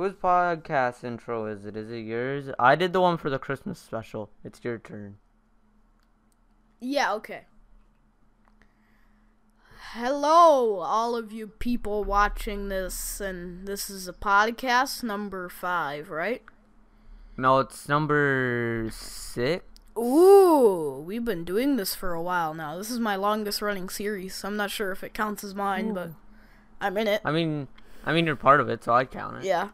Whose podcast intro is it? Is it yours? I did the one for the Christmas special. It's your turn. Yeah, okay. Hello, all of you people watching this, and this is a podcast number five, right? No, it's number six. Ooh, we've been doing this for a while now. This is my longest running series. I'm not sure if it counts as mine, but I'm in it. I mean, I mean you're part of it, so I count it. Yeah.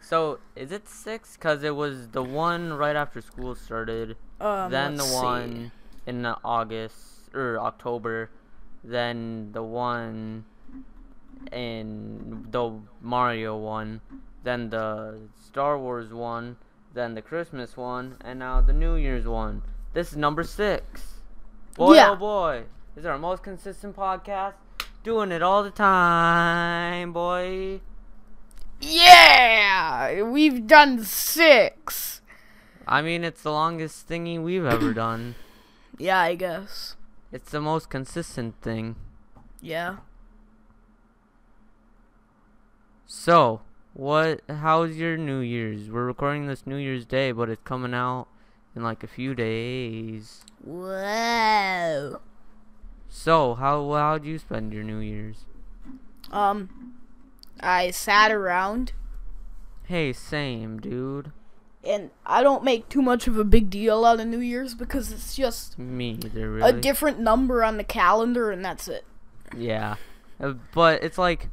So is it six? Cause it was the one right after school started, Um, then the let's see. one in August or October, then the one in the Mario one, then the Star Wars one, then the Christmas one, and now the New Year's one. This is number six. Boy, Yeah. oh boy, this is our most consistent podcast. Doing it all the time, boy. Yeah, we've done six. I mean, it's the longest thingy we've ever done. Yeah, I guess. It's the most consistent thing. Yeah. So, what? How's your New Year's? We're recording this New Year's Day, but it's coming out in like a few days. Whoa. So, how how'd you spend your New Year's? Um, I sat around, Hey, same, dude. and I don't make too much of a big deal out of New Year's because it's just Me either, a different number on the calendar, and that's it. yeah, Uh, but it's like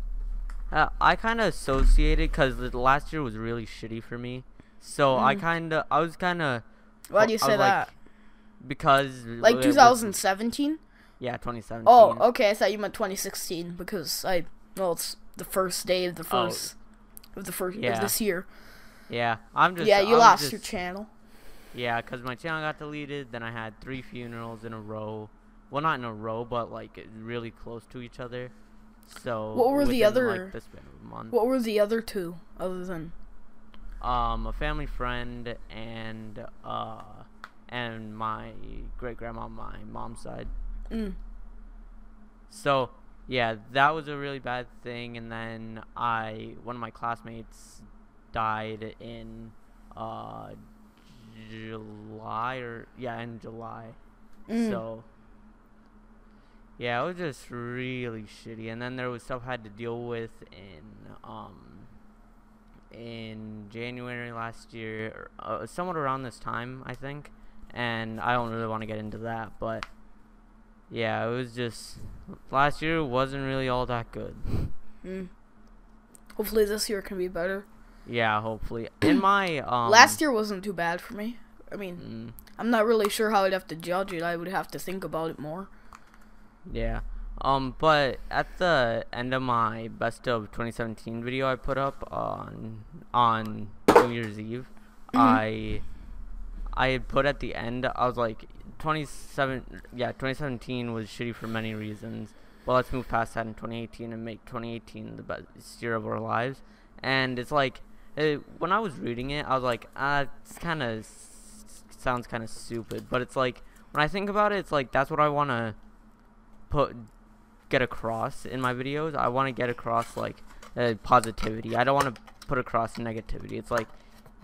uh, I kind of associated because last year was really shitty for me. So I Mm. kind of I was kind of Why do you I say that? like, because Like 2017? Yeah, 2017. Oh, okay. I thought you meant 2016 because I well, it's the first day of the Oh. first of the first Yeah. of this year. Yeah, I'm just. yeah, you lost just- your channel. Yeah, because my channel got deleted. Then I had three funerals in a row. Well, not in a row, but like really close to each other. So. What were the other- Like, the span of a month. What were the other two other than? Um, a family friend and uh, and my great grandma on my mom's side. Mm. So yeah, that was a really bad thing. And then I, one of my classmates, died in uh July or yeah, in July. Mm. So yeah, it was just really shitty. And then there was stuff I had to deal with in um in January last year, uh, somewhat around this time, I think. And I don't really want to get into that, but yeah, it was just last year wasn't really all that good. Mm. Hopefully this year can be better. Yeah, hopefully. In my um Last year wasn't too bad for me. I mean, mm, I'm not really sure how I'd have to judge it. I would have to think about it more. Yeah. Um, but at the end of my best of 2017 video I put up on on New Year's Eve, I I had put at the end I was like 27 yeah 2017 was shitty for many reasons. But let's move past that in 2018 and make 2018 the best year of our lives. And it's like it, when I was reading it, I was like, ah, it's kind of sounds kind of stupid. But it's like when I think about it, it's like that's what I want to put get across in my videos. I want to get across like uh, positivity. I don't want to put across negativity. It's like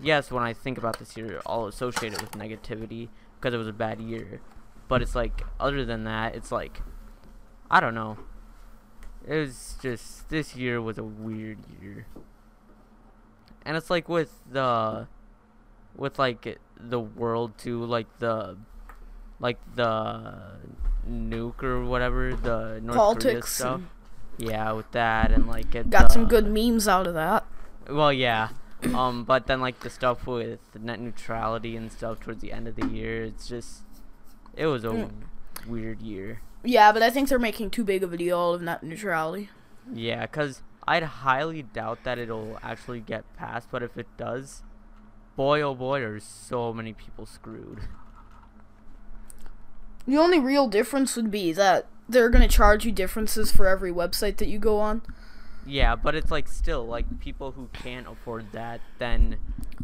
yes, when I think about this year, I'll associate it with negativity because it was a bad year. But it's like other than that, it's like I don't know. It was just this year was a weird year. And it's like with the with like the world too, like the like the nuke or whatever, the North Korea Politics. stuff. Yeah, with that and like it, Got some good memes out of that. Well, yeah. Um, but then like the stuff with net neutrality and stuff towards the end of the year, it's just it was a Mm. weird year. Yeah, but I think they're making too big of a deal of net neutrality. Yeah, cause I'd highly doubt that it'll actually get passed. But if it does, boy oh boy, are so many people screwed. The only real difference would be that they're gonna charge you differences for every website that you go on. Yeah, but it's like still like people who can't afford that, then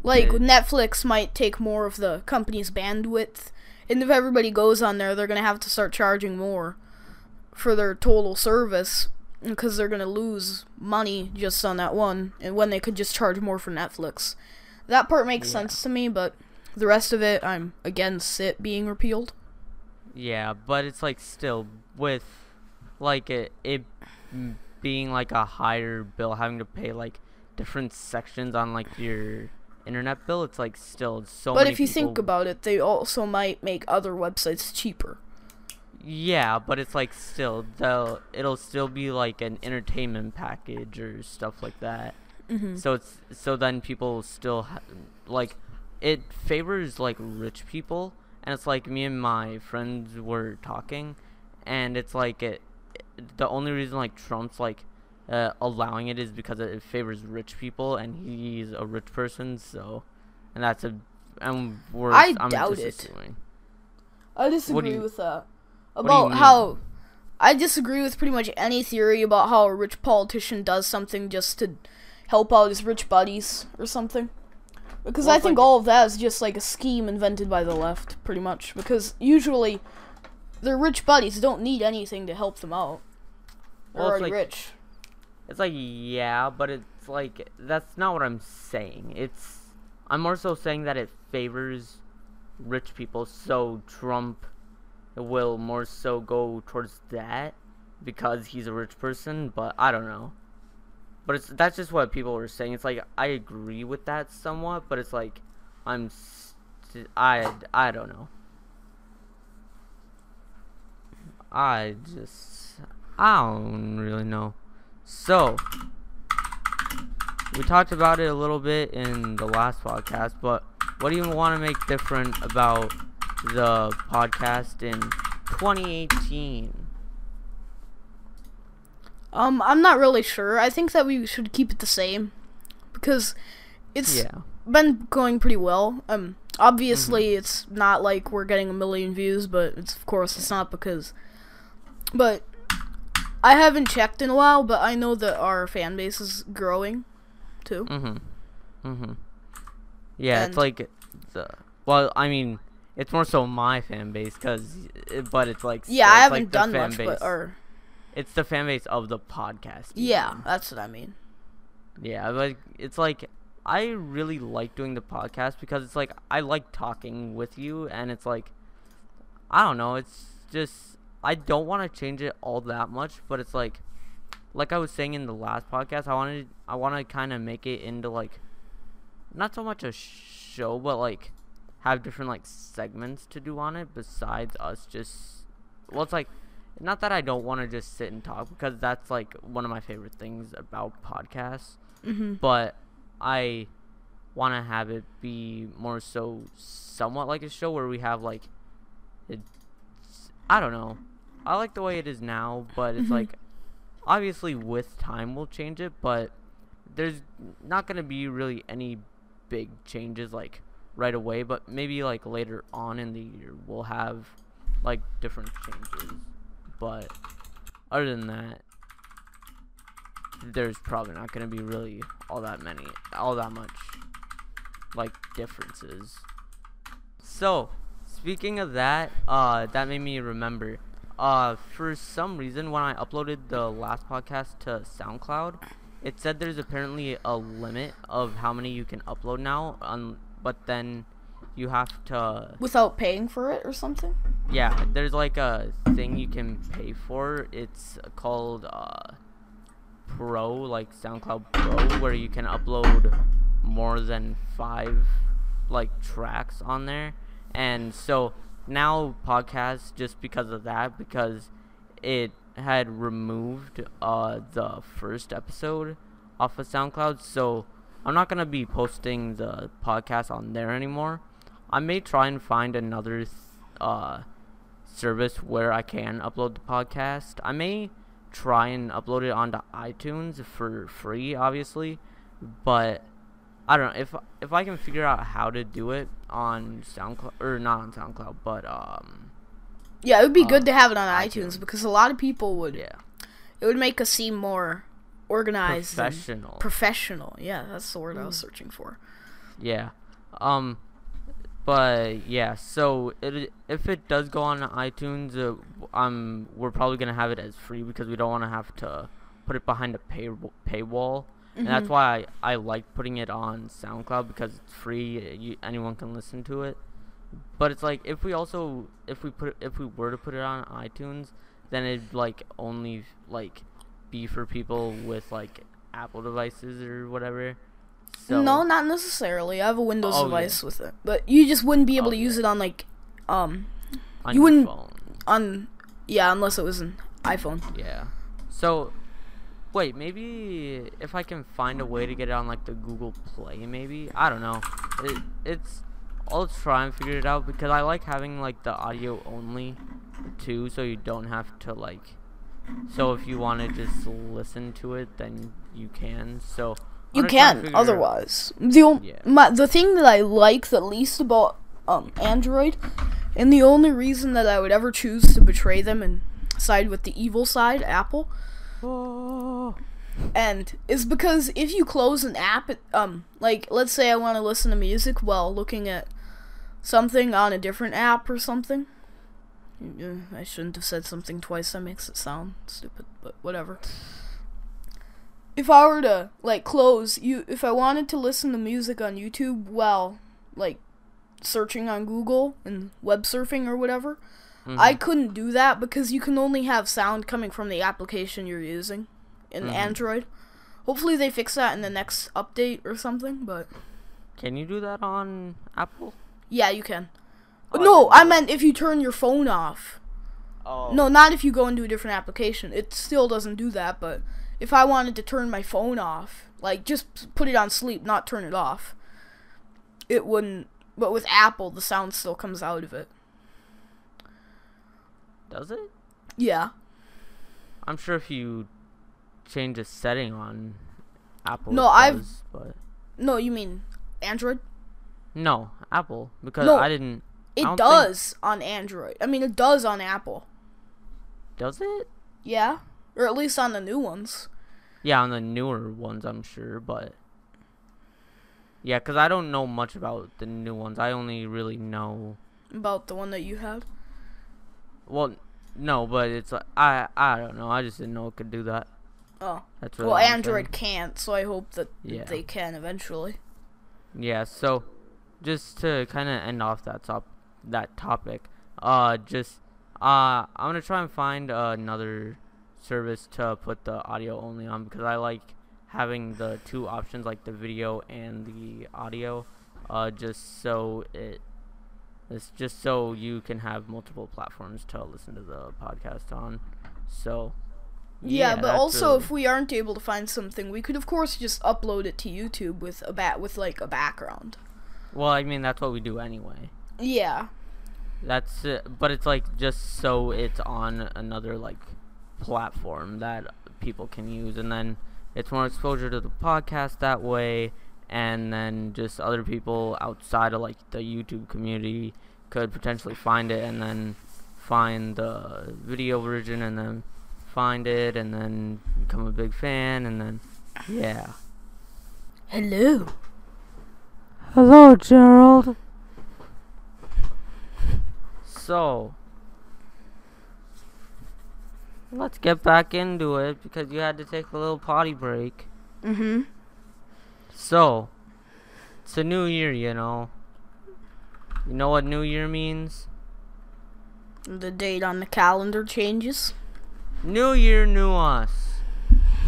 Like Yeah. Netflix might take more of the company's bandwidth, and if everybody goes on there, they're gonna have to start charging more for their total service. because they're gonna lose money just on that one, and when they could just charge more for Netflix. That part makes Yeah. sense to me, but the rest of it, I'm against it being repealed. Yeah, but it's like still with like it, it being like a higher bill, having to pay like different sections on like your internet bill. It's like still so. but if you think about it, they also might make other websites cheaper. Yeah, but it's like still they'll it'll still be like an entertainment package or stuff like that. hmm So it's so then people still ha- like it favors like rich people, and it's like me and my friends were talking, and it's like it. The only reason like Trump's like uh, allowing it is because it favors rich people, and he's a rich person. So, and that's a and we're I I'm doubt it. assuming. I disagree you- with that. About how I disagree with pretty much any theory about how a rich politician does something just to help out his rich buddies or something. Because Well, I think like- all of that is just like a scheme invented by the left, pretty much. Because usually their rich buddies don't need anything to help them out. Well, it's already like- rich. It's like yeah, but it's like that's not what I'm saying. It's I'm more so saying that it favors rich people, so Trump will more so go towards that because he's a rich person, but I don't know. But it's that's just what people were saying. It's like I agree with that somewhat, but it's like I'm st- I I don't know. I just I don't really know. So, we talked about it a little bit in the last podcast, but what do you want to make different about the podcast in 2018? Um, I'm not really sure. I think that we should keep it the same. Because it's Yeah. been going pretty well. Um, obviously Mm-hmm. it's not like we're getting a million views, but it's of course it's not because. But I haven't checked in a while, but I know that our fan base is growing, too. Mhm. Mhm. Yeah, And- it's like the well, I mean, it's more so my fan base cuz but it's like Yeah, still- I haven't like done fan much, base. but or it's the fan base of the podcast. yeah, that's what I mean. Yeah, like it's like I really like doing the podcast because it's like I like talking with you and it's like I don't know, it's just I don't want to change it all that much, but it's like like I was saying in the last podcast, I wanted I want to kind of make it into like not so much a show, but like have different like segments to do on it besides us just well, it's like not that I don't want to just sit and talk because that's like one of my favorite things about podcasts. Hmm but I want to have it be more so somewhat like a show where we have like I don't know. I like the way it is now, but it's Mhm. like obviously with time we'll change it, but there's not going to be really any big changes like right away, but maybe like later on in the year we'll have like different changes. But other than that, there's probably not going to be really all that many, all that much, like differences. So, speaking of that, uh, that made me remember. Uh, for some reason, when I uploaded the last podcast to SoundCloud, it said there's apparently a limit of how many you can upload now. Um, but then you have to Without paying for it or something. yeah, there's like a thing you can pay for. It's called uh, Pro, like SoundCloud Pro, where you can upload more than five like tracks on there. And so now podcasts, just because of that, because it had removed uh, the first episode off of SoundCloud, so I'm not gonna be posting the podcast on there anymore. I may try and find another th- uh, service where I can upload the podcast. I may try and upload it onto iTunes for free, obviously, but I don't know if if I can figure out how to do it on SoundCloud or not on SoundCloud, but um, Yeah, it would be Uh, good to have it on iTunes. iTunes because a lot of people would. yeah, It would make us seem more organized, professional. professional. Yeah, that's the word I was Mm. searching for. Yeah. Um but yeah, so it if it does go on iTunes, uh, um we're probably going to have it as free because we don't want to have to put it behind a pay paywall, and that's Mhm. why I, I like putting it on SoundCloud because it's free. You, anyone can listen to it. But it's like if we also if we put if we were to put it on iTunes, then it'd like only like be for people with like Apple devices or whatever. So no, not necessarily. I have a Windows Oh, yeah. device with it, but you just wouldn't be able Oh, to use yeah. it on like, um, on you your wouldn't- phone. on yeah, unless it was an iPhone. Yeah. So, wait, maybe if I can find a way to get it on like the Google Play, maybe I don't know. It, it's I'll try and figure it out because I like having like the audio only too, so you don't have to like. So if you want to just listen to it, then you can. So You I'm gonna try and can otherwise. The Yeah. my, the thing that I like the least about um Android, and the only reason that I would ever choose to betray them and side with the evil side, Apple. and it's because if you close an app, um, like let's say I want to listen to music while looking at something on a different app or something. I shouldn't have said something twice. That makes it sound stupid, but whatever. If I were to like close you, if I wanted to listen to music on YouTube while like searching on Google and web surfing or whatever, I Mhm. couldn't do that because you can only have sound coming from the application you're using in Mhm. Android. Hopefully they fix that in the next update or something, but Can you do that on Apple? yeah, you can. Oh, no, didn't I meant if you turn your phone off. Oh. No, not if you go into a different application. It still doesn't do that, but if I wanted to turn my phone off, like just put it on sleep, not turn it off, it wouldn't. But with Apple, the sound still comes out of it. Does it? Yeah. I'm sure if you change a setting on Apple, No, I've- does, but No, you mean Android? no Apple because No. I didn't. It think- does on Android. I mean, it does on Apple. Does it? Yeah, or at least on the new ones. Yeah, on the newer ones, I'm sure, but yeah, because I don't know much about the new ones. I only really know. About the one that you had. Well, no, but it's like I I don't know. I just didn't know it could do that. Oh, That's really well, saying. Android can't, so I hope that Yeah. they can eventually. Yeah, so just to kind of end off that top that topic, uh, just uh, I'm gonna try and find uh, another service to put the audio only on because I like having the two options, like the video and the audio, uh, just so it. It's just so you can have multiple platforms to listen to the podcast on. So. Yeah, but also if we aren't able to find something, we could of course just upload it to YouTube with a bat with like a background. well, I mean that's what we do anyway. Yeah. That's it, but it's like just so it's on another like platform that people can use, and then it's more exposure to the podcast that way, and then just other people outside of like the YouTube community could potentially find it, and then find the video version, and then find it, and then become a big fan, and then yeah. Hello. Hello, Gerald. So, let's get back into it because you had to take a little potty break. Mhm. So, it's a new year, you know. You know what new year means? The date on the calendar changes. New year, new us.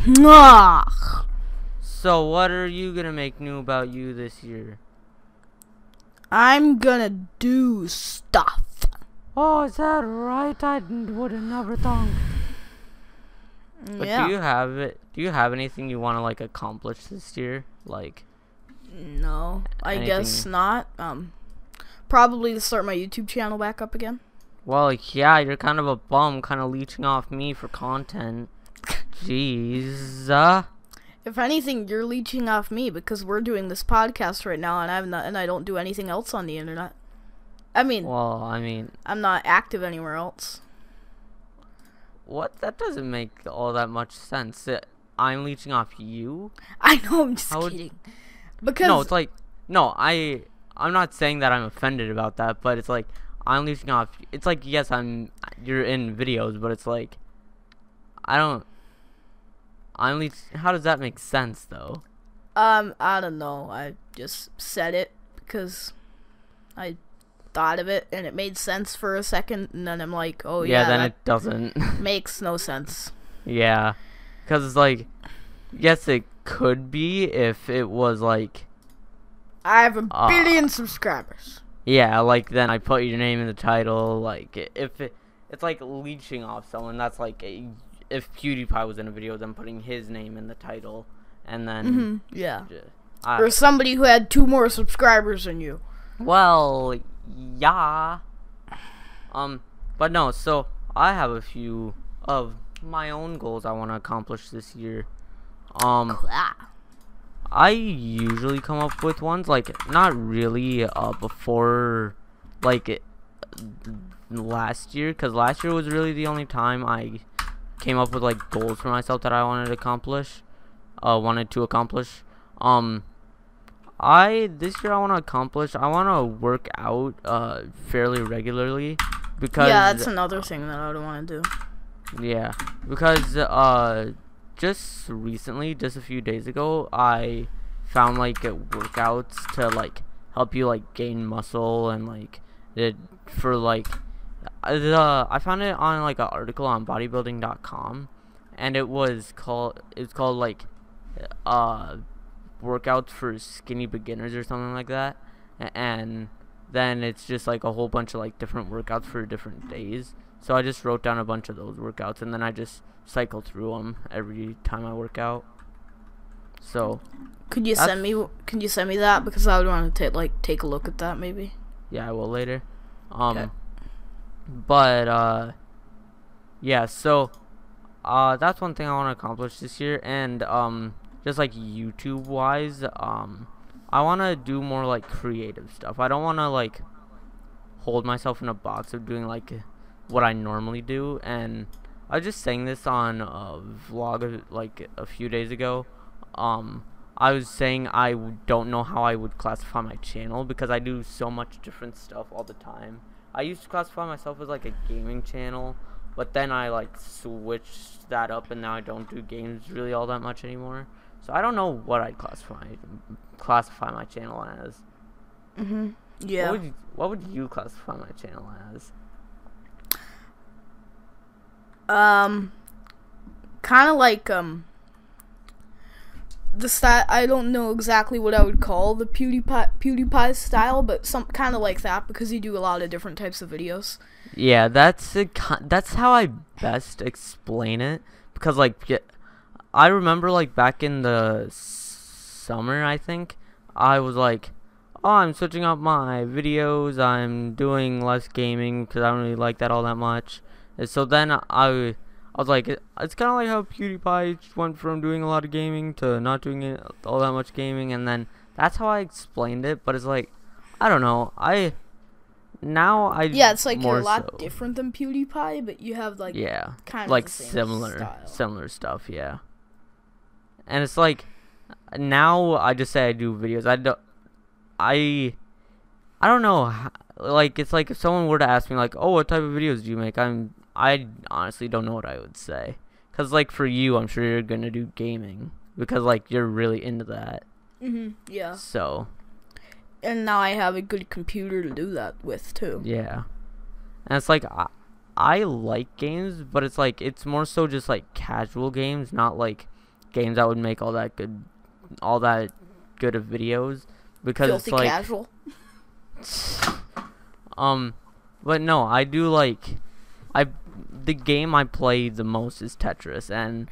Mwah. So, what are you gonna make new about you this year? I'm gonna do stuff. Oh, is that right? I would have never thought. But yeah. do you have it? Do you have anything you want to like accomplish this year? Like, no, I guess not. Um, probably to start my YouTube channel back up again. well, yeah, you're kind of a bum, kind of leeching off me for content. Jeez. Uh, If anything, you're leeching off me because we're doing this podcast right now, and I'm not, and I don't do anything else on the internet. I mean, well, I mean, I'm not active anywhere else. what? That doesn't make all that much sense. Uh, I'm leeching off you? I know, I'm just How would- kidding. Because No, it's like, no, I, I'm not saying that I'm offended about that, but it's like, I'm leeching off. It's like, yes, I'm, you're in videos, but it's like, I don't. I only. How does that make sense though? Um, I don't know. I just said it because I thought of it and it made sense for a second, and then I'm like, oh yeah, yeah, then it doesn't. makes no sense. yeah, because it's like, yes, it could be if it was like, I have a Ah. billion subscribers. yeah, like then I put your name in the title. Like if it, it's like leeching off someone. That's like a, if PewDiePie was in a video, then putting his name in the title, and then. hmm Yeah. Or somebody who had two more subscribers than you. Well, yeah. Um, but no, so I have a few of my own goals I want to accomplish this year. Um. I usually come up with ones like not really uh before like last year cuz last year was really the only time I came up with like goals for myself that I wanted to accomplish uh wanted to accomplish um I this year I want to accomplish I want to work out uh fairly regularly because Yeah, that's another thing that I don't want to do. Yeah, because uh, just recently, just a few days ago, I found like uh, workouts to like help you like gain muscle and like it for like uh, the I found it on like an article on bodybuilding.com, and it was called it's called like uh workouts for skinny beginners or something like that, and then it's just like a whole bunch of like different workouts for different days. So I just wrote down a bunch of those workouts and then I just cycle through them every time I work out. So Could you send me? Can you send me that because I would want to take like take a look at that maybe. yeah, I will later. Um, Okay. but uh, yeah. So uh, that's one thing I want to accomplish this year, and um, just like YouTube wise, um, I want to do more like creative stuff. I don't want to like hold myself in a box of doing like what I normally do, and I was just saying this on a vlog of, like a few days ago. Um, I was saying I don't know how I would classify my channel because I do so much different stuff all the time. I used to classify myself as like a gaming channel, but then I like switched that up and now I don't do games really all that much anymore. So I don't know what I'd classify classify my channel as. Mhm. Yeah. What would you, what would you classify my channel as? Um, kind of like um, the style. I don't know exactly what I would call the PewDiePie PewDiePie style, but some kind of like that because you do a lot of different types of videos. Yeah, that's a, that's how I best explain it because like I remember like back in the summer I think I was like oh I'm switching up my videos I'm doing less gaming because I don't really like that all that much and so then I I was like it's kind of like how PewDiePie just went from doing a lot of gaming to not doing it all that much gaming and then that's how I explained it but it's like I don't know I now I Yeah, it's like you're a lot so. different than PewDiePie, but you have like yeah kind of like similar style. similar stuff yeah and it's like now i just say i do videos i don't i i don't know like it's like if someone were to ask me like oh what type of videos do you make i'm i honestly don't know what i would say because like for you i'm sure you're gonna do gaming because like you're really into that hmm Yeah, so and now I have a good computer to do that with too. Yeah. And it's like I, I like games, but it's like it's more so just like casual games, not like games that would make all that good all that good of videos because Filthy it's like casual. um but no, I do like I the game I play the most is Tetris and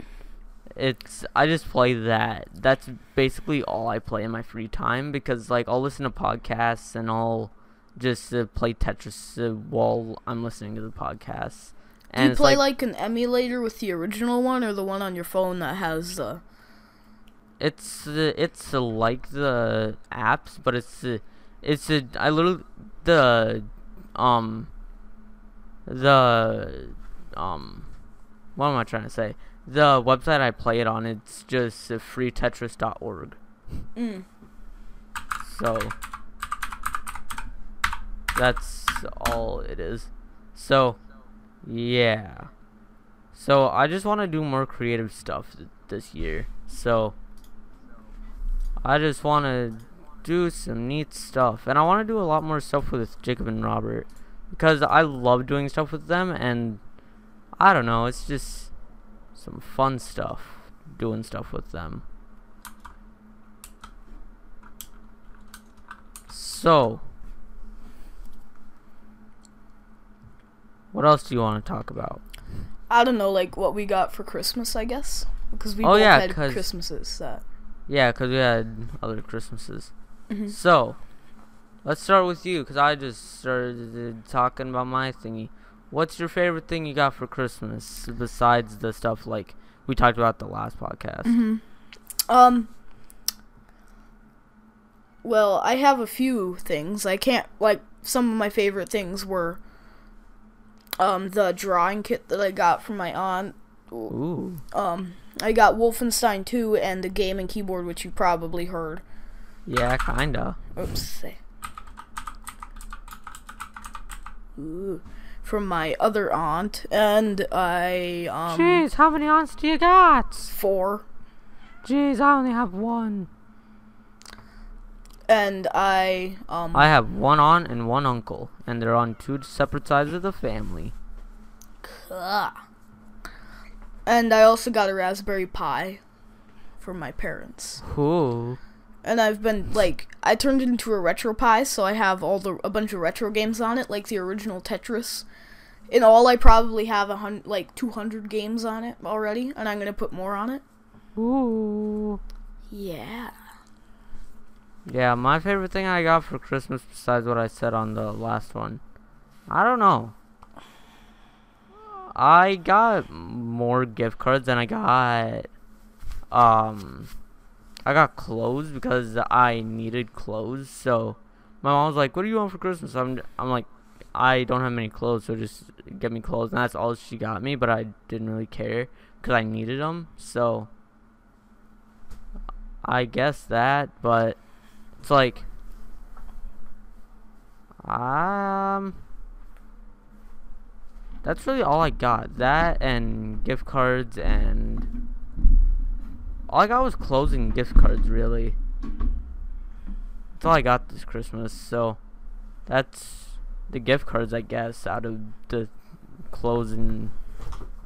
it's I just play that. That's basically all I play in my free time because like I'll listen to podcasts and I'll just uh, play Tetris uh, while I'm listening to the podcasts. Do And you play like, like, an emulator with the original one, or the one on your phone that has the? it's uh, it's uh, like the apps, but it's uh, it's uh, I literally the um the um what am I trying to say? The website I play it on, it's just freetetris.org. Mm. So that's all it is. So yeah. So I just want to do more creative stuff th- this year. So I just want to do some neat stuff, and I want to do a lot more stuff with Jacob and Robert because I love doing stuff with them, and I don't know, it's just some fun stuff doing stuff with them. So, what else do you want to talk about? I don't know, like what we got for Christmas, I guess, because we Oh, both yeah, had Christmases that. Yeah, because we had other Christmases. Mhm. So, let's start with you because I just started talking about my thingy. What's your favorite thing you got for Christmas besides the stuff like we talked about the last podcast? hmm Um. Well, I have a few things. I can't like some of my favorite things were um the drawing kit that I got from my aunt. Ooh. Um, I got Wolfenstein 2 and the game and keyboard, which you probably heard. Yeah, kinda. Oops. Ooh. From my other aunt, and I um Jeez, how many aunts do you got? four, Jeez, I only have one. and I um I have one aunt and one uncle, and they're on two separate sides of the family. Ugh. And I also got a Raspberry Pi from my parents. Ooh. And I've been like I turned it into a RetroPie, so I have all the a bunch of retro games on it, like the original Tetris. In all, I probably have a hun- like 200 games on it already, and I'm gonna put more on it. Ooh. Yeah. Yeah, my favorite thing I got for Christmas, besides what I said on the last one, I don't know. I got more gift cards than I got. Um, I got clothes because I needed clothes. So my mom was like, "What do you want for Christmas?" I'm, I'm like, I don't have many clothes, so just get me clothes, and that's all she got me. But I didn't really care because I needed them. So I guess that, but it's like um that's really all I got. That and gift cards and all I got was clothes and gift cards really. That's all I got this Christmas, so that's the gift cards I guess out of the clothes and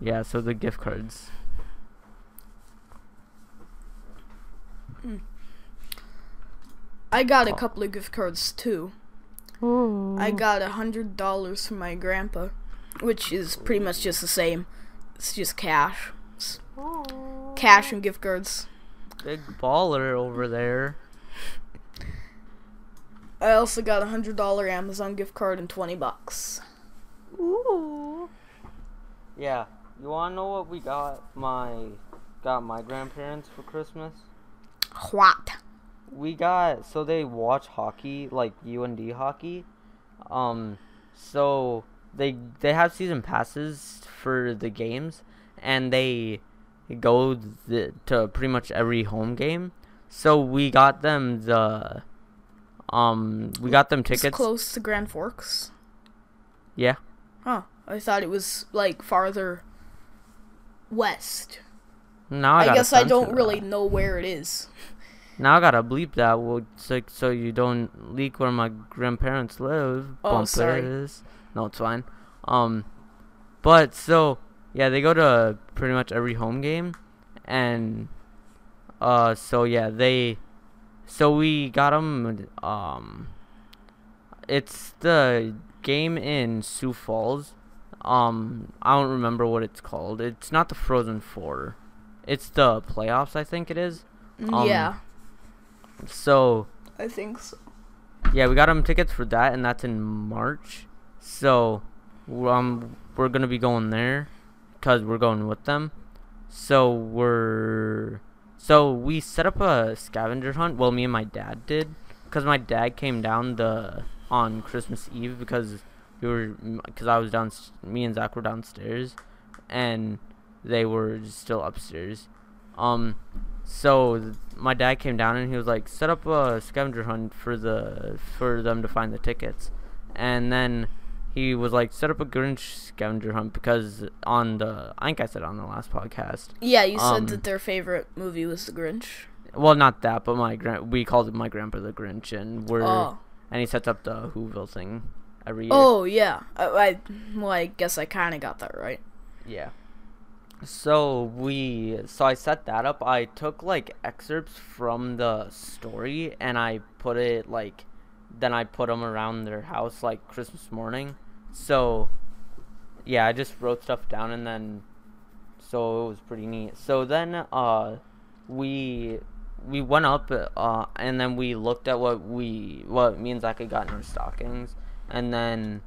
yeah, so the gift cards. I got a Oh. couple of gift cards too. Ooh. I got a hundred dollars from my grandpa, which is pretty much just the same. It's just cash, It's cash and gift cards. Big baller over there. I also got a hundred dollar Amazon gift card and twenty bucks. Ooh. Yeah. You wanna know what we got my got my grandparents for Christmas? What? We got so they watch hockey, like UND hockey. Um so they they have season passes for the games and they go the, to pretty much every home game. So we got them the um we got them It's tickets. close to Grand Forks. Yeah. Huh. I thought it was like farther west. Now I, I, guess I don't that. really know where it is. Now I gotta bleep that well, so, so you don't leak where my grandparents live. Oh, sorry. No, it's fine. Um, but so yeah, they go to pretty much every home game, and uh, so yeah, they, so we got them. Um, it's the game in Sioux Falls. Um, I don't remember what it's called. It's not the Frozen Four. It's the playoffs, I think it is. Um, yeah, So I think so. yeah, we got them tickets for that, and that's in March. So um, we're gonna be going there, cause we're going with them. So we're so we set up a scavenger hunt. Well, me and my dad did, cause my dad came down the on Christmas Eve because we were because I was down. Me and Zach were downstairs, and they were still upstairs. Um, so my dad came down and he was like, set up a scavenger hunt for the for them to find the tickets, and then he was like set up a Grinch scavenger hunt because on the I think I said on the last podcast. Yeah, you said Um, that their favorite movie was The Grinch. Well, not that, but my grand we called it my grandpa the Grinch, and we're Oh. and he sets up the Whoville thing every year. Oh yeah. I, I well, I guess I kind of got that right. Yeah. So we so I set that up. I took like excerpts from the story and I put it like then I put them around their house like Christmas morning. So yeah, I just wrote stuff down and then so it was pretty neat. So then uh we we went up uh and then we looked at what we what me and Zach had got in our stockings. And then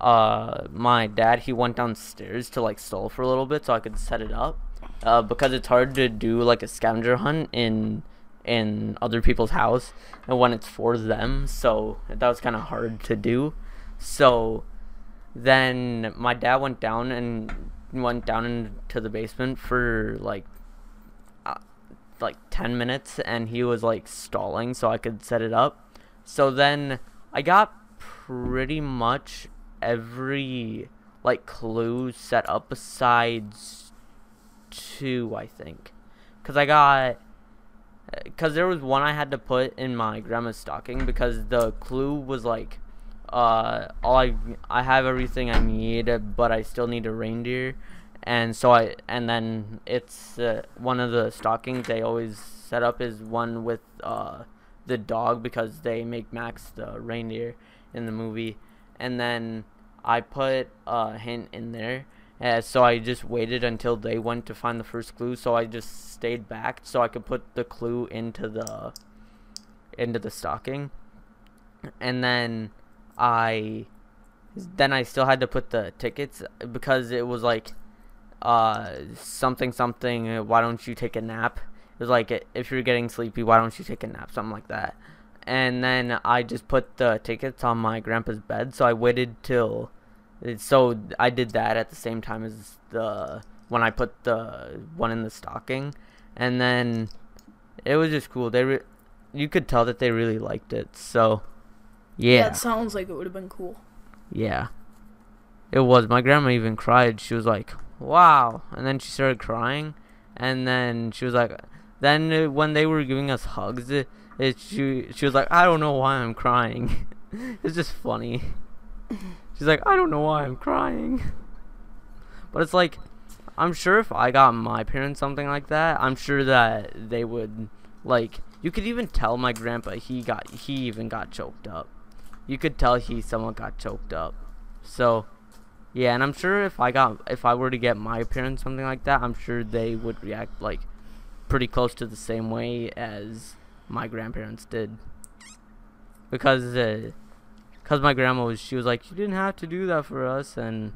uh my dad he went downstairs to like stall for a little bit so I could set it up. Uh because it's hard to do like a scavenger hunt in in other people's house and when it's for them. So that was kind of hard to do. So then my dad went down and went down into the basement for like uh, like 10 minutes and he was like stalling so I could set it up. So then I got pretty much every like clue set up besides two I think. Cuz I got cuz there was one I had to put in my grandma's stocking because the clue was like uh all I I have everything I need but I still need a reindeer and so I and then it's uh, one of the stockings they always set up is one with uh the dog because they make Max the reindeer in the movie and then I put a hint in there. Uh, so I just waited until they went to find the first clue. So I just stayed back so I could put the clue into the into the stocking, and then I then I still had to put the tickets because it was like uh something something. Why don't you take a nap? It was like if you're getting sleepy, why don't you take a nap? Something like that and then I just put the tickets on my grandpa's bed. So I waited till, so I did that at the same time as the when I put the one in the stocking, and then it was just cool. They, re- you could tell that they really liked it. So, yeah, it sounds like it would have been cool. yeah, it was. My grandma even cried. She was like, "Wow!" And then she started crying, and then she was like, then when they were giving us hugs. It, it, she she was like, I don't know why I'm crying. it's just funny. She's like, I don't know why I'm crying. But it's like, I'm sure if I got my parents something like that, I'm sure that they would like. You could even tell my grandpa he got he even got choked up. You could tell he somewhat got choked up. So, yeah, and I'm sure if I got if I were to get my parents something like that, I'm sure they would react like pretty close to the same way as my grandparents did because uh, cause my grandma was she was like you didn't have to do that for us and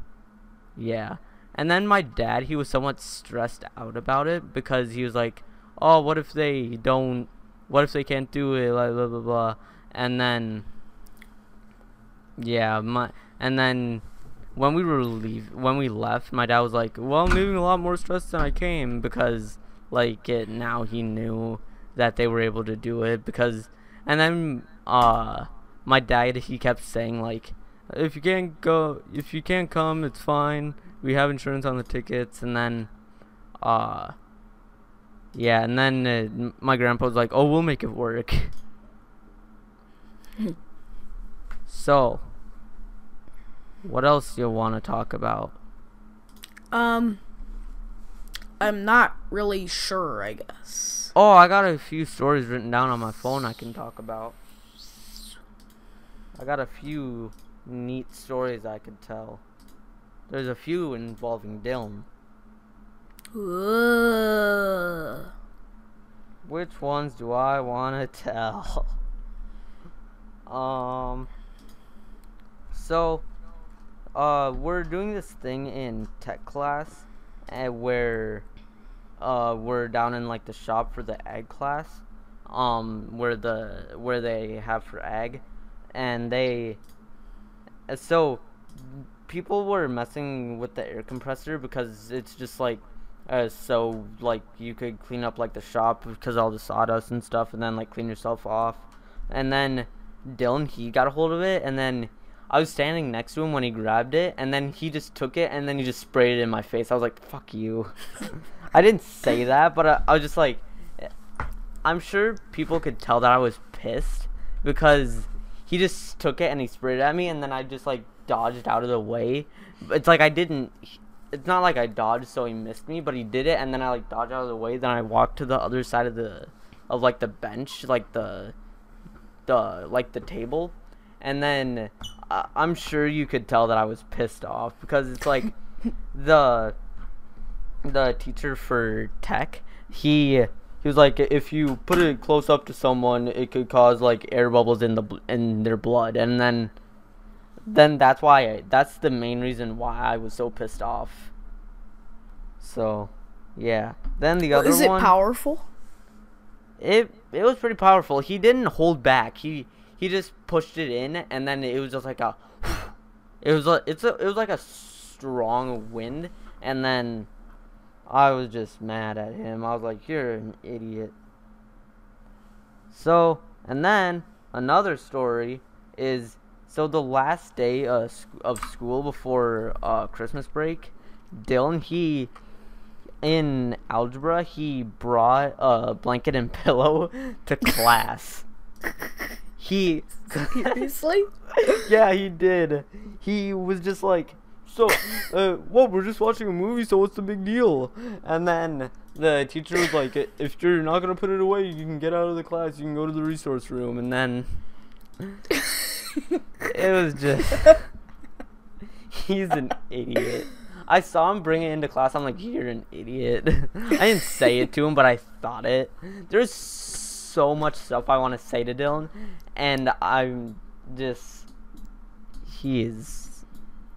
yeah and then my dad he was somewhat stressed out about it because he was like oh what if they don't what if they can't do it blah blah blah, blah. and then yeah my and then when we were leave when we left my dad was like well i'm leaving a lot more stressed than i came because like it now he knew that they were able to do it because and then uh my dad he kept saying like if you can't go if you can't come it's fine. We have insurance on the tickets and then uh yeah and then uh, my grandpa was like oh we'll make it work. So what else do you want to talk about Um, I'm not really sure. I guess. Oh, I got a few stories written down on my phone I can talk about. I got a few neat stories I could tell. There's a few involving Dylan. Ugh. Which ones do I want to tell? um. So, uh, we're doing this thing in tech class, uh, where, uh, we're down in like the shop for the ag class, um, where the where they have for ag, and they, uh, so, people were messing with the air compressor because it's just like uh, so like you could clean up like the shop because all the sawdust and stuff, and then like clean yourself off. And then Dylan he got a hold of it, and then I was standing next to him when he grabbed it, and then he just took it and then he just sprayed it in my face. I was like, "Fuck you." I didn't say that, but I, I was just like, I'm sure people could tell that I was pissed because he just took it and he sprayed it at me, and then I just like dodged out of the way. It's like I didn't. It's not like I dodged so he missed me, but he did it, and then I like dodged out of the way. Then I walked to the other side of the of like the bench, like the the like the table, and then uh, I'm sure you could tell that I was pissed off because it's like the the teacher for tech he he was like if you put it close up to someone it could cause like air bubbles in the in their blood and then then that's why I, that's the main reason why I was so pissed off so yeah then the other Is it one powerful? it it was pretty powerful. He didn't hold back. He he just pushed it in, and then it was just like a. It was a it's a it was like a strong wind, and then I was just mad at him. I was like, "You're an idiot." So and then another story is so the last day of, of school before uh, Christmas break, Dylan he in algebra he brought a blanket and pillow to class. He Seriously? yeah, he did. He was just like, so, uh, well, we're just watching a movie, so what's the big deal? And then the teacher was like, if you're not gonna put it away, you can get out of the class. You can go to the resource room. And then it was just, he's an idiot. I saw him bring it into class. I'm like, you're an idiot. I didn't say it to him, but I thought it. There's so much stuff I want to say to Dylan, and I'm just, he is,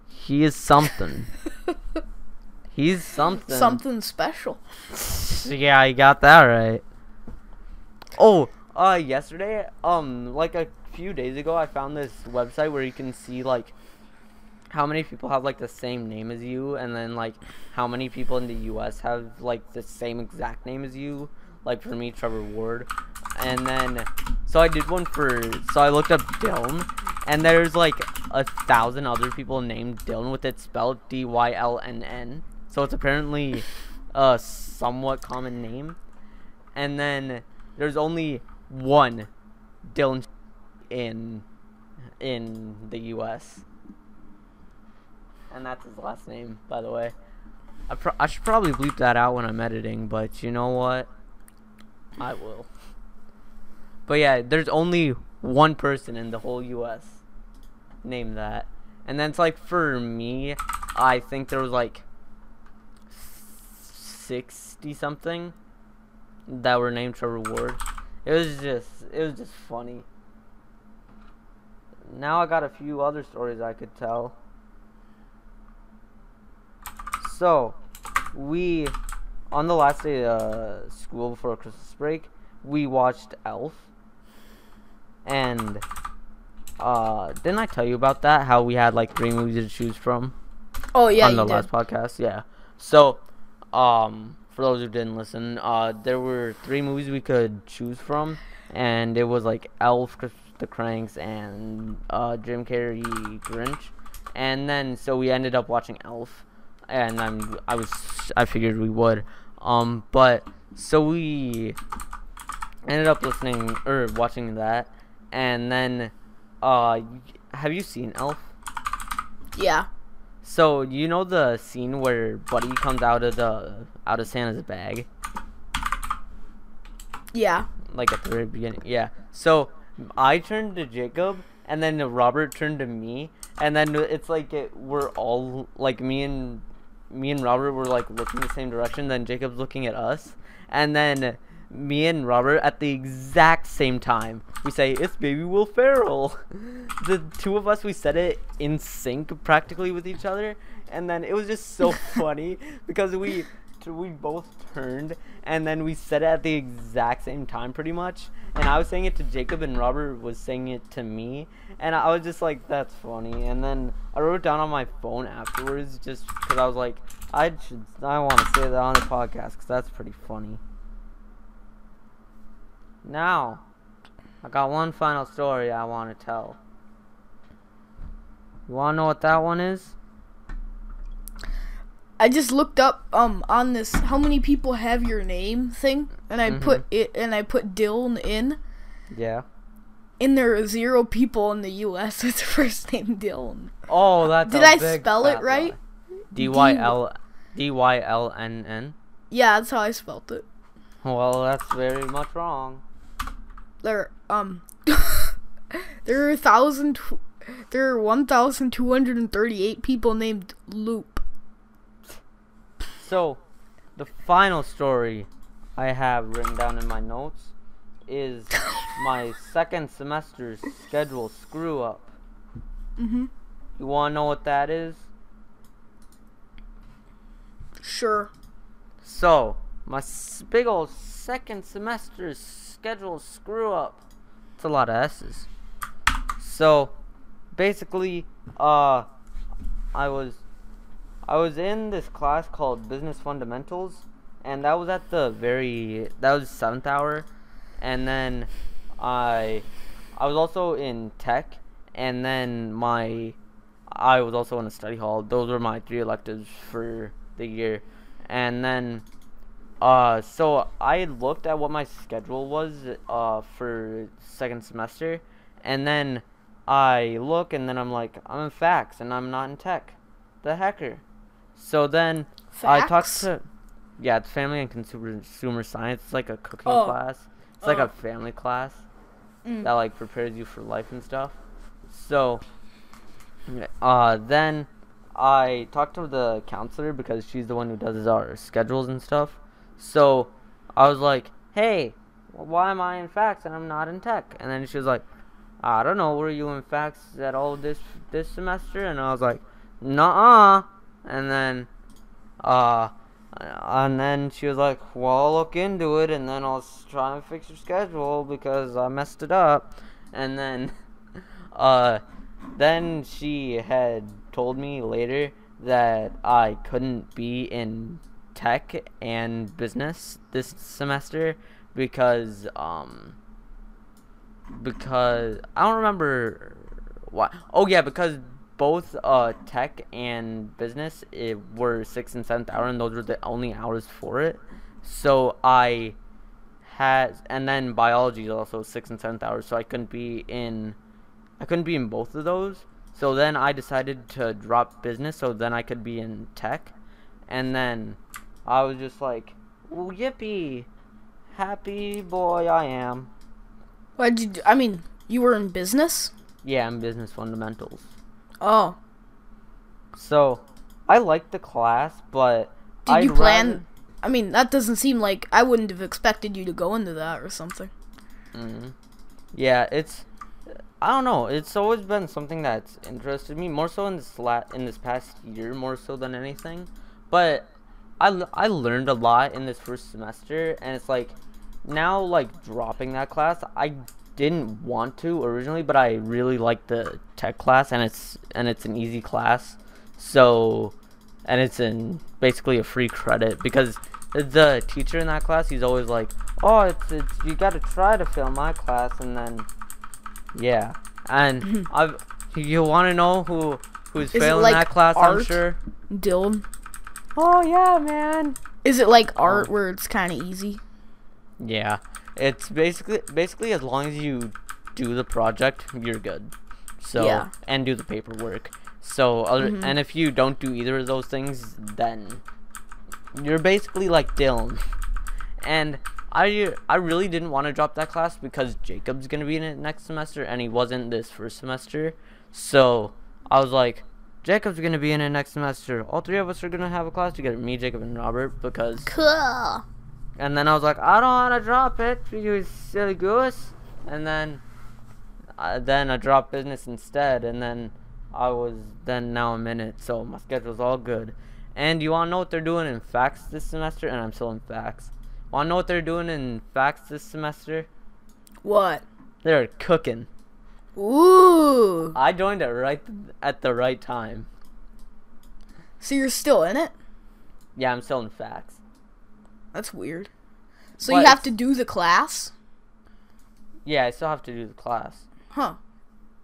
he is something. He's something. Something special. Yeah, I got that right. Oh, uh, yesterday, um, like a few days ago, I found this website where you can see like how many people have like the same name as you, and then like how many people in the U.S. have like the same exact name as you. Like for me, Trevor Ward, and then so I did one for so I looked up Dylan, and there's like a thousand other people named Dylan with it spelled D Y L N N. So it's apparently a somewhat common name. And then there's only one Dylan in in the U.S. And that's his last name, by the way. I, I should probably bleep that out when I'm editing, but you know what? I will. But yeah, there's only one person in the whole U.S. named that. And then it's like for me, I think there was like 60 something that were named Trevor Ward. It was just it was just funny. Now I got a few other stories I could tell. So, we on the last day of uh, school before Christmas break, we watched Elf. And uh didn't I tell you about that? How we had like three movies to choose from? Oh yeah, on the did. last podcast. Yeah. So, um, for those who didn't listen, uh, there were three movies we could choose from, and it was like Elf, The Cranks, and uh, Jim Carrey Grinch, and then so we ended up watching Elf, and I'm I was I figured we would, um, but so we ended up listening or watching that, and then, uh, have you seen Elf? Yeah. So you know the scene where Buddy comes out of the out of Santa's bag, Yeah. like at the very beginning. Yeah. So I turned to Jacob, and then Robert turned to me, and then it's like it, we're all like me and me and Robert were like looking the same direction. Then Jacob's looking at us, and then me and Robert at the exact same time we say it's Baby Will Ferrell. the two of us we said it in sync practically with each other, and then it was just so funny because we we both turned and then we said it at the exact same time pretty much and i was saying it to jacob and robert was saying it to me and i was just like that's funny and then i wrote it down on my phone afterwards just because i was like i should i want to say that on the podcast because that's pretty funny now i got one final story i want to tell You wanna know what that one is? I just looked up um on this how many people have your name thing, and I put it and I put Dylan in. Yeah. And there are zero people in the U.S. with the first name Dylan. Oh, that's. Did I spell it right? D y l d y l n n. Yeah, that's how I spelled it. Well, that's very much wrong. There um there are thousand there are one thousand two hundred and thirty eight people named Loop. So, the final story I have written down in my notes is my second semester's schedule screw up. Mhm. You wanna know what that is? Sure. So, my s- big old second semester's schedule screw up. It's a lot of S's. So, basically, uh, I was, I was in this class called Business Fundamentals, and that was at the very, that was seventh hour, and then I, I was also in tech, and then my, I was also in a study hall. Those were my three electives for the year, and then uh, so I looked at what my schedule was uh for second semester, and then I look and then I'm like I'm in facts and I'm not in tech, the hecker. So then I talked to yeah, it's family and consumer consumer science. It's like a cooking Oh. class. It's like Oh. a family class Mm. that like prepares you for life and stuff. So uh then I talked to the counselor because she's the one who does our schedules and stuff. So I was like, "Hey, why am I in facts and I'm not in tech?" And then she was like, "I don't know. Were you in facts at all this this semester?" And I was like, "Nuh-uh." And then uh and then she was like, "Well, I'll look into it, and then I'll try and fix your schedule because I messed it up." And then, uh, then she had told me later that I couldn't be in tech and business this semester because um because I don't remember why. Oh yeah, because both uh tech and business it were sixth and seventh hour, and those were the only hours for it. So I had, and then biology is also sixth and seventh hours, so I couldn't be in, I couldn't be in both of those. So then I decided to drop business, so then I could be in tech, and then I was just like, "Well, yippee, happy boy I am." Why did you do? I mean, you were in business? Yeah, I'm business fundamentals. Oh. So, I like the class, but Did I'd you plan? rather- I mean, that doesn't seem like I wouldn't have expected you to go into that or something. Mhm. Yeah, it's. I don't know. It's always been something that's interested me more so in this la- in this past year, more so than anything. But I, l- I learned a lot in this first semester, and it's like now like dropping that class. I didn't want to originally, but I really like the tech class, and it's and it's an easy class. So, and it's in basically a free credit because the teacher in that class, he's always like, "Oh, it's, it's you got to try to fail my class," and then yeah, and I've you want to know who who's Is failing like that class? I'm sure. Dylan, Oh yeah, man. is it like Oh. art where it's kind of easy? Yeah, it's basically basically as long as you do the project, you're good. So Yeah. and do the paperwork. So other, Mhm. and if you don't do either of those things, then you're basically like Dylan. And I I really didn't want to drop that class because Jacob's gonna be in it next semester and he wasn't this first semester. So I was like, Jacob's gonna be in it next semester. All three of us are gonna have a class together, me, Jacob, and Robert, because Cool. And then I was like, I don't want to drop it, you silly goose. And then, uh, then I dropped business instead. And then I was then now I'm in it, so my schedule's all good. And you want to know what they're doing in facts this semester? And I'm still in facts. Want to know what they're doing in facts this semester? What? They're cooking. Ooh. I joined it right at the right time. So you're still in it? Yeah, I'm still in facts. That's weird. So But you have to do the class? Yeah, I still have to do the class. Huh.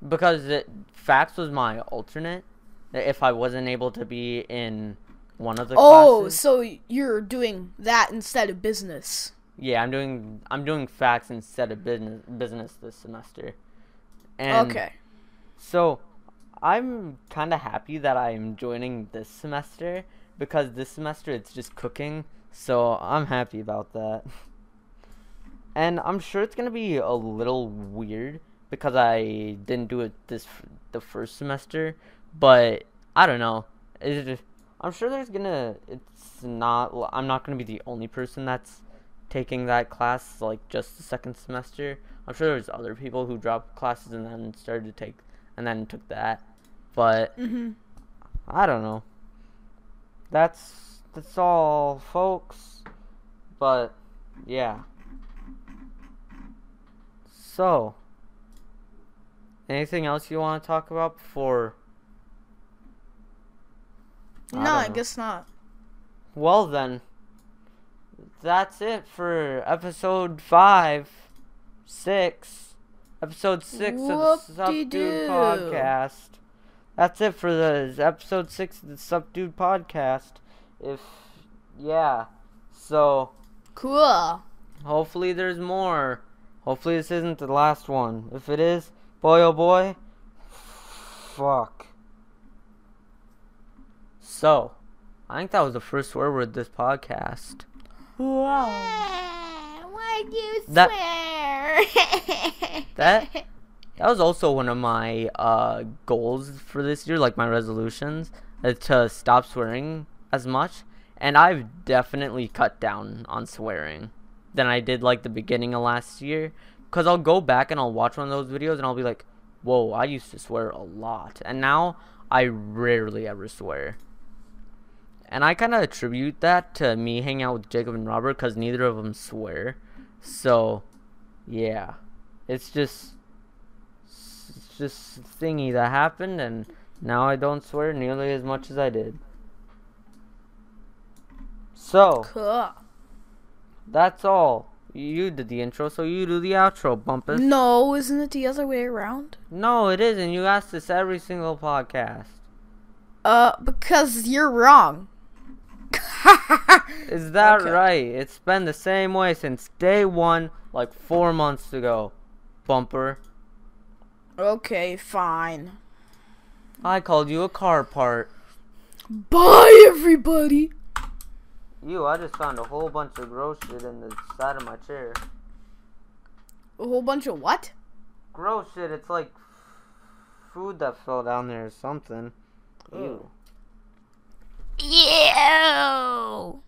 because it, facts was my alternate. If I wasn't able to be in one of the Oh, classes. so you're doing that instead of business. Yeah, I'm doing I'm doing facts instead of business business this semester. And okay. So, I'm kind of happy that I'm joining this semester because this semester it's just cooking. So, I'm happy about that. And I'm sure it's going to be a little weird because I didn't do it this f- the first semester, but I don't know. Just, I'm sure there's going to it's not I'm not going to be the only person that's taking that class like just the second semester. I'm sure there's other people who dropped classes and then started to take and then took that. But Mhm. I don't know. That's that's all folks. But yeah. So anything else you want to talk about before No, don't I guess not. Well then, that's it for episode five, six, episode six of the Sup Dude podcast. That's it for the episode six of the Sup Dude podcast. If yeah, so Cool. hopefully there's more. Hopefully this isn't the last one. If it is, boy oh boy, fuck. So, I think that was the first swear word this podcast. Why'd you That- swear? That that was also one of my uh, goals for this year, like my resolutions, uh, to stop swearing as much. And I've definitely cut down on swearing than I did like the beginning of last year. Cause I'll go back and I'll watch one of those videos and I'll be like, "Whoa, I used to swear a lot," and now I rarely ever swear. And I kind of attribute that to me hanging out with Jacob and Robert because neither of them swear. So, yeah, it's just it's just thingy that happened, and now I don't swear nearly as much as I did. So cool. that's all. You did the intro, so you do the outro, Bumpus. No, isn't it the other way around? No, it isn't. You ask this every single podcast. Uh, because you're wrong. Is that Okay. right? It's been the same way since day one, like four months ago. Bumper. okay, fine. I called you a car part. Bye, everybody. You, I just found a whole bunch of gross shit in the side of my chair. A whole bunch of what? Gross shit, it's like food that fell down there or something. Ew. Ew.